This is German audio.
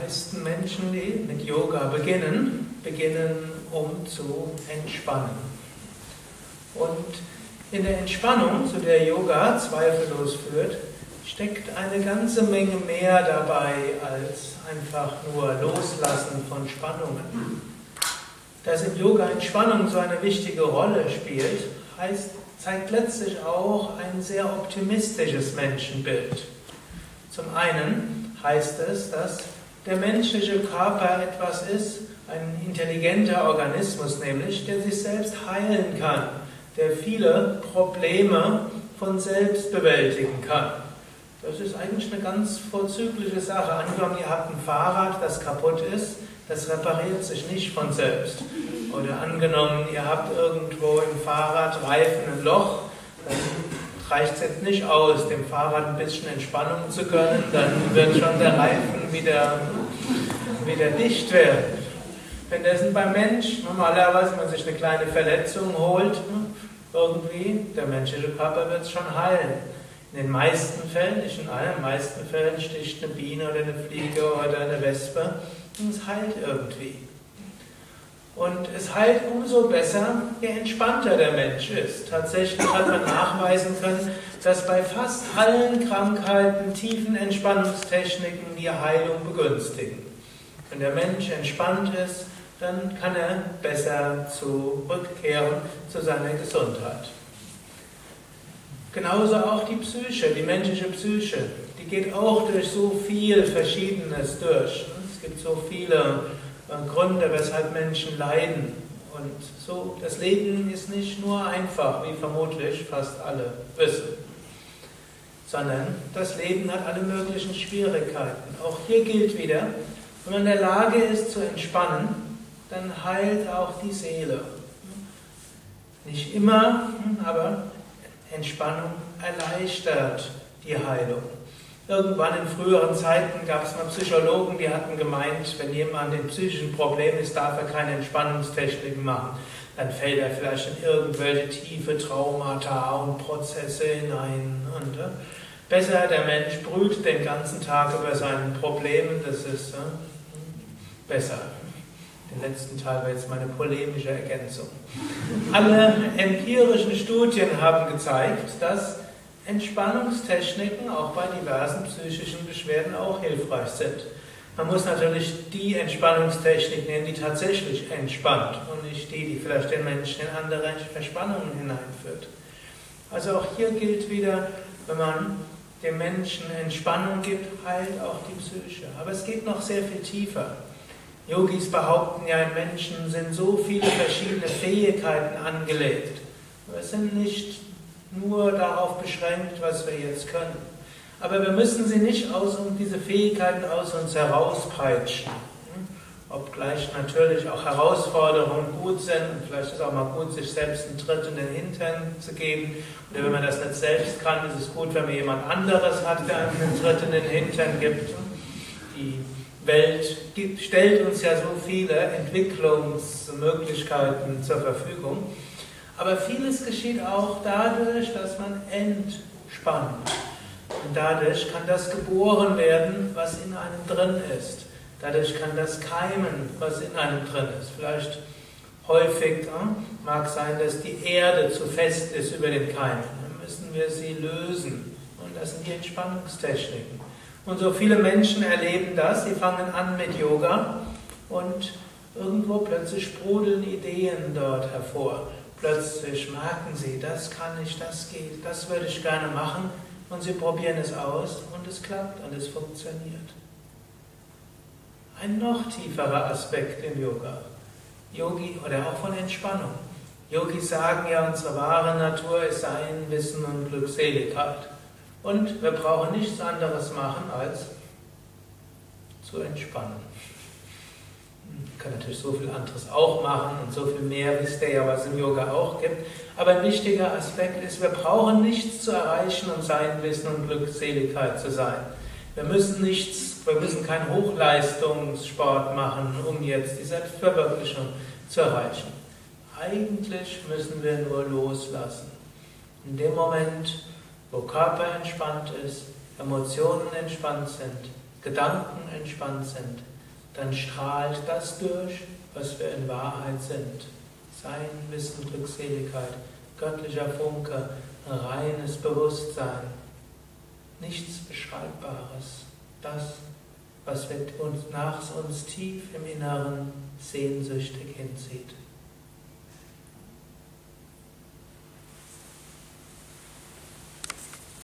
meisten Menschen, die mit Yoga beginnen, beginnen, um zu entspannen. Und in der Entspannung, zu der Yoga zweifellos führt, steckt eine ganze Menge mehr dabei als einfach nur Loslassen von Spannungen. Dass in Yoga Entspannung so eine wichtige Rolle spielt, heißt, zeigt letztlich auch ein sehr optimistisches Menschenbild. Zum einen heißt es, dass der menschliche Körper etwas ist, ein intelligenter Organismus nämlich, der sich selbst heilen kann, der viele Probleme von selbst bewältigen kann. Das ist eigentlich eine ganz vorzügliche Sache. Angenommen, ihr habt ein Fahrrad, das kaputt ist, das repariert sich nicht von selbst. Oder angenommen, ihr habt irgendwo im Fahrradreifen ein Loch, dann reicht es jetzt nicht aus, dem Fahrrad ein bisschen Entspannung zu gönnen, dann wird schon der Reifen wieder, wieder dicht. Wenn das beim Mensch normalerweise man sich eine kleine Verletzung holt, irgendwie, der menschliche Körper wird es schon heilen. In den meisten Fällen, nicht in allen, meisten Fällen sticht eine Biene oder eine Fliege oder eine Wespe und es heilt irgendwie. Und es heilt umso besser, je entspannter der Mensch ist. Tatsächlich hat man nachweisen können, dass bei fast allen Krankheiten tiefen Entspannungstechniken die Heilung begünstigen. Wenn der Mensch entspannt ist, dann kann er besser zurückkehren zu seiner Gesundheit. Genauso auch die Psyche, die menschliche Psyche, die geht auch durch so viel Verschiedenes durch. Es gibt so viele Gründe, weshalb Menschen leiden. Und so, das Leben ist nicht nur einfach, wie vermutlich fast alle wissen, sondern das Leben hat alle möglichen Schwierigkeiten. Auch hier gilt wieder, wenn man in der Lage ist zu entspannen, dann heilt auch die Seele. Nicht immer, aber Entspannung erleichtert die Heilung. Irgendwann in früheren Zeiten gab es mal Psychologen, die hatten gemeint, wenn jemand in psychischen Problemen ist, darf er keine Entspannungstechniken machen. Dann fällt er vielleicht in irgendwelche tiefe Traumata und Prozesse hinein. Und, äh, besser, der Mensch brüht den ganzen Tag über seine Probleme, das ist äh, besser. Den letzten Teil war jetzt meine polemische Ergänzung. Alle empirischen Studien haben gezeigt, dass Entspannungstechniken auch bei diversen psychischen Beschwerden auch hilfreich sind. Man muss natürlich die Entspannungstechnik nehmen, die tatsächlich entspannt und nicht die, die vielleicht den Menschen in andere Verspannungen hineinführt. Also auch hier gilt wieder, wenn man dem Menschen Entspannung gibt, heilt auch die Psyche. Aber es geht noch sehr viel tiefer. Yogis behaupten ja, in Menschen sind so viele verschiedene Fähigkeiten angelegt. Wir sind nicht nur darauf beschränkt, was wir jetzt können. Aber wir müssen sie nicht aus uns, diese Fähigkeiten aus uns herauspeitschen. Obgleich natürlich auch Herausforderungen gut sind und vielleicht ist es auch mal gut, sich selbst einen Tritt in den Hintern zu geben. Oder wenn man das nicht selbst kann, ist es gut, wenn man jemand anderes hat, der einem einen Tritt in den Hintern gibt. Die Welt gibt, stellt uns ja so viele Entwicklungsmöglichkeiten zur Verfügung. Aber vieles geschieht auch dadurch, dass man entspannt. Und dadurch kann das geboren werden, was in einem drin ist. Dadurch kann das keimen, was in einem drin ist. Vielleicht häufig äh, mag sein, dass die Erde zu fest ist über den Keimen. Dann müssen wir sie lösen. Und das sind die Entspannungstechniken. Und so viele Menschen erleben das, sie fangen an mit Yoga und irgendwo plötzlich sprudeln Ideen dort hervor. Plötzlich merken sie, das kann ich, das geht, das würde ich gerne machen und sie probieren es aus und es klappt und es funktioniert. Ein noch tieferer Aspekt im Yoga. Yogi oder auch von Entspannung. Yogis sagen ja, unsere wahre Natur ist Sein, Wissen und Glückseligkeit. Und wir brauchen nichts anderes machen, als zu entspannen kann natürlich so viel anderes auch machen und so viel mehr wisst ihr ja, was im Yoga auch gibt. Aber ein wichtiger Aspekt ist, wir brauchen nichts zu erreichen, um sein Wissen und Glückseligkeit zu sein. Wir müssen nichts, wir müssen keinen Hochleistungssport machen, um jetzt die Selbstverwirklichung zu erreichen. Eigentlich müssen wir nur loslassen. In dem Moment, wo Körper entspannt ist, Emotionen entspannt sind, Gedanken entspannt sind, dann strahlt das durch, was wir in Wahrheit sind. Sein, Wissen, Glückseligkeit, göttlicher Funke, reines Bewusstsein, nichts Beschreibbares. Das, was uns nach uns tief im Inneren sehnsüchtig hinzieht.